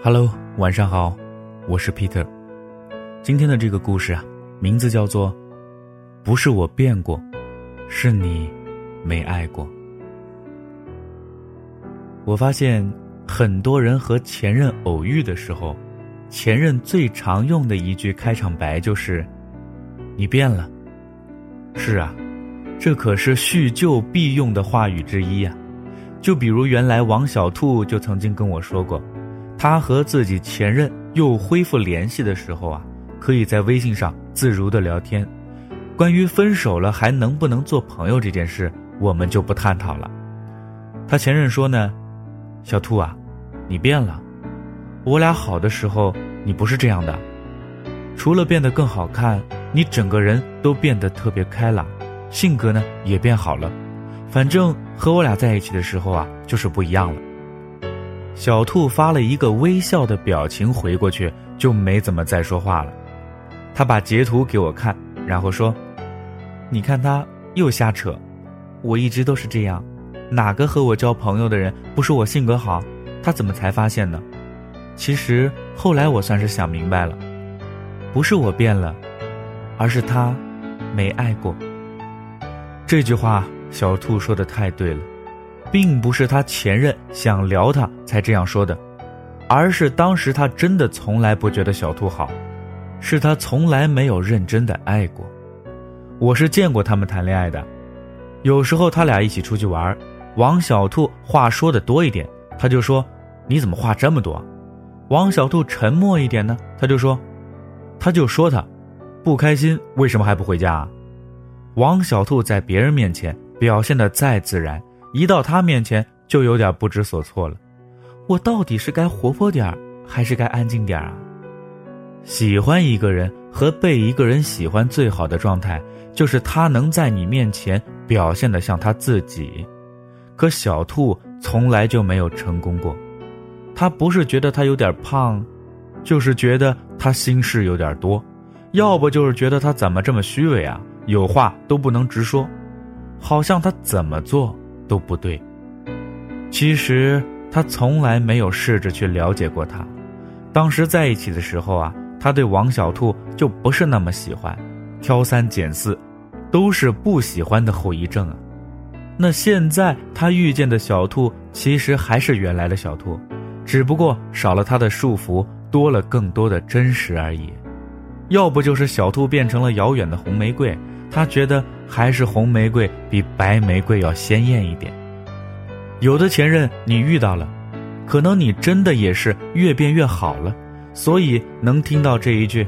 Hello，晚上好，我是 Peter。今天的这个故事啊，名字叫做《不是我变过，是你没爱过》。我发现很多人和前任偶遇的时候，前任最常用的一句开场白就是“你变了”。是啊，这可是叙旧必用的话语之一呀。就比如原来王小兔就曾经跟我说过。他和自己前任又恢复联系的时候啊，可以在微信上自如的聊天。关于分手了还能不能做朋友这件事，我们就不探讨了。他前任说呢：“小兔啊，你变了。我俩好的时候你不是这样的，除了变得更好看，你整个人都变得特别开朗，性格呢也变好了。反正和我俩在一起的时候啊，就是不一样了。”小兔发了一个微笑的表情回过去，就没怎么再说话了。他把截图给我看，然后说：“你看他又瞎扯，我一直都是这样，哪个和我交朋友的人不是我性格好？他怎么才发现呢？其实后来我算是想明白了，不是我变了，而是他没爱过。”这句话，小兔说的太对了。并不是他前任想聊他才这样说的，而是当时他真的从来不觉得小兔好，是他从来没有认真的爱过。我是见过他们谈恋爱的，有时候他俩一起出去玩，王小兔话说的多一点，他就说：“你怎么话这么多？”王小兔沉默一点呢，他就说：“他就说他不开心，为什么还不回家？”王小兔在别人面前表现的再自然。一到他面前就有点不知所措了，我到底是该活泼点，还是该安静点啊？喜欢一个人和被一个人喜欢最好的状态，就是他能在你面前表现的像他自己。可小兔从来就没有成功过，他不是觉得他有点胖，就是觉得他心事有点多，要不就是觉得他怎么这么虚伪啊，有话都不能直说，好像他怎么做。都不对。其实他从来没有试着去了解过他。当时在一起的时候啊，他对王小兔就不是那么喜欢，挑三拣四，都是不喜欢的后遗症啊。那现在他遇见的小兔，其实还是原来的小兔，只不过少了他的束缚，多了更多的真实而已。要不就是小兔变成了遥远的红玫瑰。他觉得还是红玫瑰比白玫瑰要鲜艳一点。有的前任你遇到了，可能你真的也是越变越好了，所以能听到这一句：“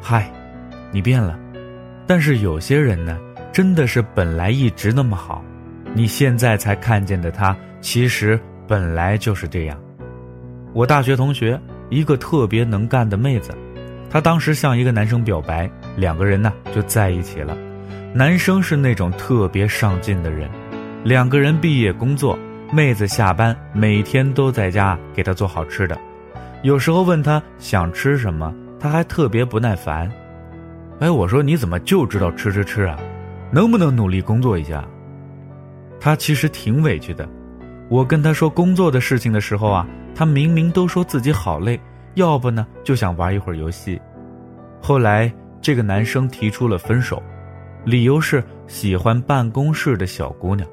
嗨，你变了。”但是有些人呢，真的是本来一直那么好，你现在才看见的他，其实本来就是这样。我大学同学一个特别能干的妹子，她当时向一个男生表白。两个人呢就在一起了，男生是那种特别上进的人，两个人毕业工作，妹子下班每天都在家给他做好吃的，有时候问他想吃什么，他还特别不耐烦。哎，我说你怎么就知道吃吃吃啊？能不能努力工作一下？他其实挺委屈的，我跟他说工作的事情的时候啊，他明明都说自己好累，要不呢就想玩一会儿游戏，后来。这个男生提出了分手，理由是喜欢办公室的小姑娘。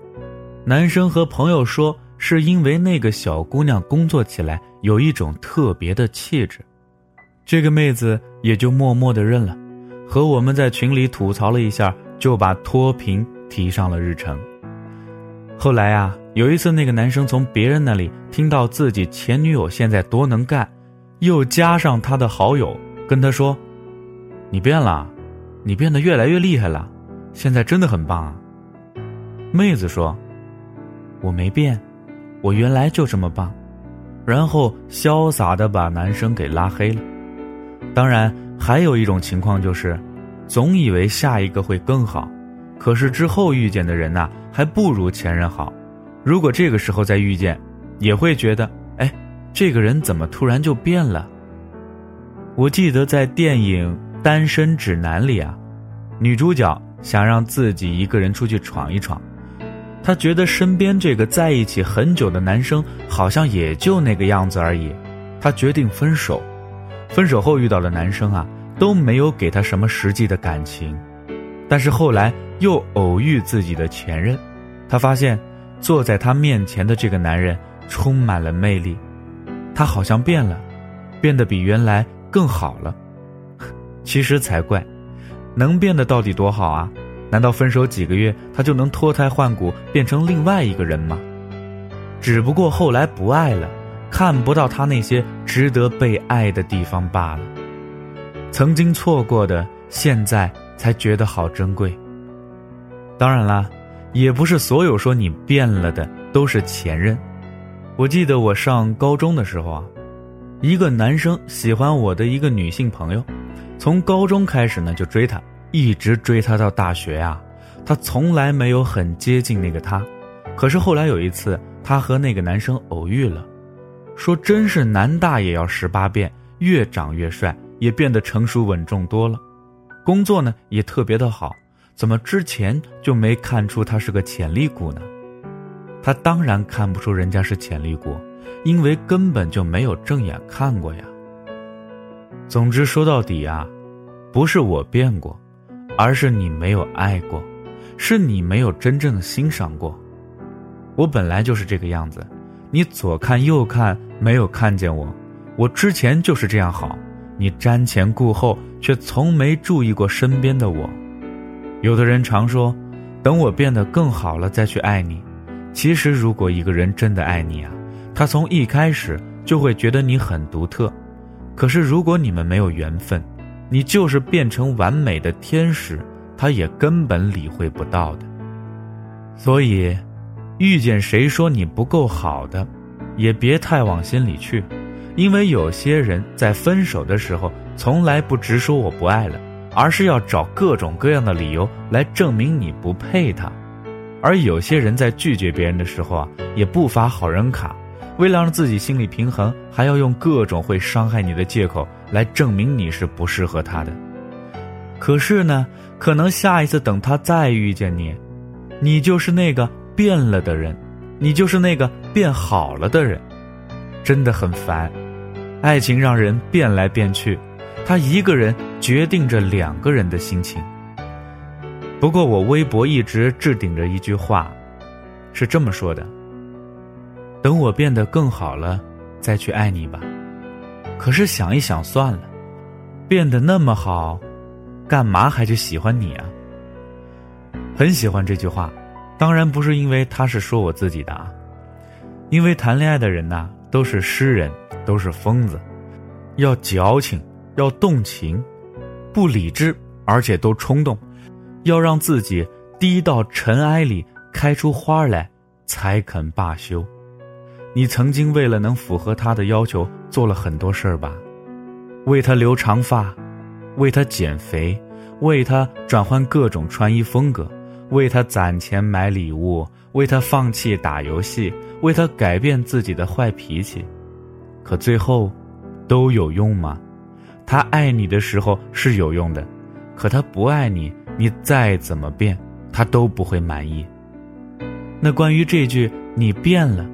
男生和朋友说，是因为那个小姑娘工作起来有一种特别的气质。这个妹子也就默默的认了，和我们在群里吐槽了一下，就把脱贫提上了日程。后来啊，有一次那个男生从别人那里听到自己前女友现在多能干，又加上他的好友跟他说。你变了，你变得越来越厉害了，现在真的很棒啊。妹子说：“我没变，我原来就这么棒。”然后潇洒的把男生给拉黑了。当然，还有一种情况就是，总以为下一个会更好，可是之后遇见的人呐，还不如前任好。如果这个时候再遇见，也会觉得，哎，这个人怎么突然就变了？我记得在电影。单身指南里啊，女主角想让自己一个人出去闯一闯，她觉得身边这个在一起很久的男生好像也就那个样子而已，她决定分手。分手后遇到的男生啊，都没有给她什么实际的感情。但是后来又偶遇自己的前任，她发现坐在她面前的这个男人充满了魅力，他好像变了，变得比原来更好了。其实才怪，能变得到底多好啊？难道分手几个月他就能脱胎换骨变成另外一个人吗？只不过后来不爱了，看不到他那些值得被爱的地方罢了。曾经错过的，现在才觉得好珍贵。当然啦，也不是所有说你变了的都是前任。我记得我上高中的时候啊，一个男生喜欢我的一个女性朋友。从高中开始呢，就追她，一直追她到大学啊。他从来没有很接近那个他，可是后来有一次，他和那个男生偶遇了，说真是男大也要十八变，越长越帅，也变得成熟稳重多了，工作呢也特别的好。怎么之前就没看出他是个潜力股呢？他当然看不出人家是潜力股，因为根本就没有正眼看过呀。总之说到底啊，不是我变过，而是你没有爱过，是你没有真正欣赏过。我本来就是这个样子，你左看右看没有看见我，我之前就是这样好，你瞻前顾后却从没注意过身边的我。有的人常说，等我变得更好了再去爱你。其实如果一个人真的爱你啊，他从一开始就会觉得你很独特。可是，如果你们没有缘分，你就是变成完美的天使，他也根本理会不到的。所以，遇见谁说你不够好的，也别太往心里去，因为有些人在分手的时候从来不直说我不爱了，而是要找各种各样的理由来证明你不配他；而有些人在拒绝别人的时候啊，也不发好人卡。为了让自己心理平衡，还要用各种会伤害你的借口来证明你是不适合他的。可是呢，可能下一次等他再遇见你，你就是那个变了的人，你就是那个变好了的人，真的很烦。爱情让人变来变去，他一个人决定着两个人的心情。不过我微博一直置顶着一句话，是这么说的。等我变得更好了，再去爱你吧。可是想一想，算了，变得那么好，干嘛还去喜欢你啊？很喜欢这句话，当然不是因为他是说我自己的啊，因为谈恋爱的人呐，都是诗人，都是疯子，要矫情，要动情，不理智，而且都冲动，要让自己低到尘埃里开出花来，才肯罢休。你曾经为了能符合他的要求做了很多事儿吧？为他留长发，为他减肥，为他转换各种穿衣风格，为他攒钱买礼物，为他放弃打游戏，为他改变自己的坏脾气。可最后，都有用吗？他爱你的时候是有用的，可他不爱你，你再怎么变，他都不会满意。那关于这句“你变了”。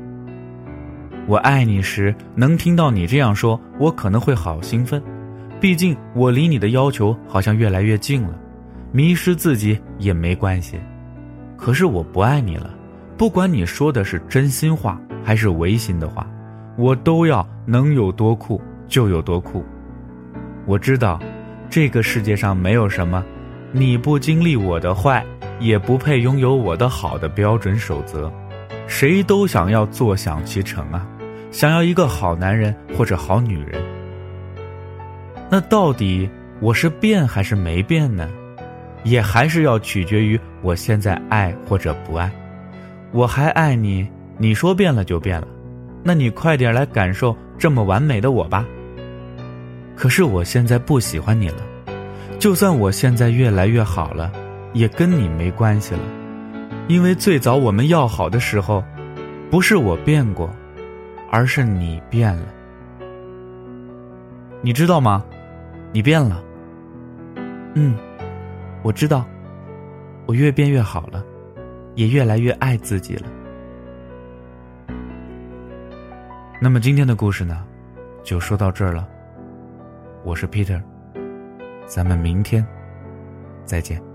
我爱你时，能听到你这样说，我可能会好兴奋。毕竟我离你的要求好像越来越近了，迷失自己也没关系。可是我不爱你了，不管你说的是真心话还是违心的话，我都要能有多酷就有多酷。我知道，这个世界上没有什么，你不经历我的坏，也不配拥有我的好的标准守则。谁都想要坐享其成啊。想要一个好男人或者好女人，那到底我是变还是没变呢？也还是要取决于我现在爱或者不爱。我还爱你，你说变了就变了，那你快点来感受这么完美的我吧。可是我现在不喜欢你了，就算我现在越来越好了，也跟你没关系了，因为最早我们要好的时候，不是我变过。而是你变了，你知道吗？你变了。嗯，我知道，我越变越好了，也越来越爱自己了。那么今天的故事呢，就说到这儿了。我是 Peter，咱们明天再见。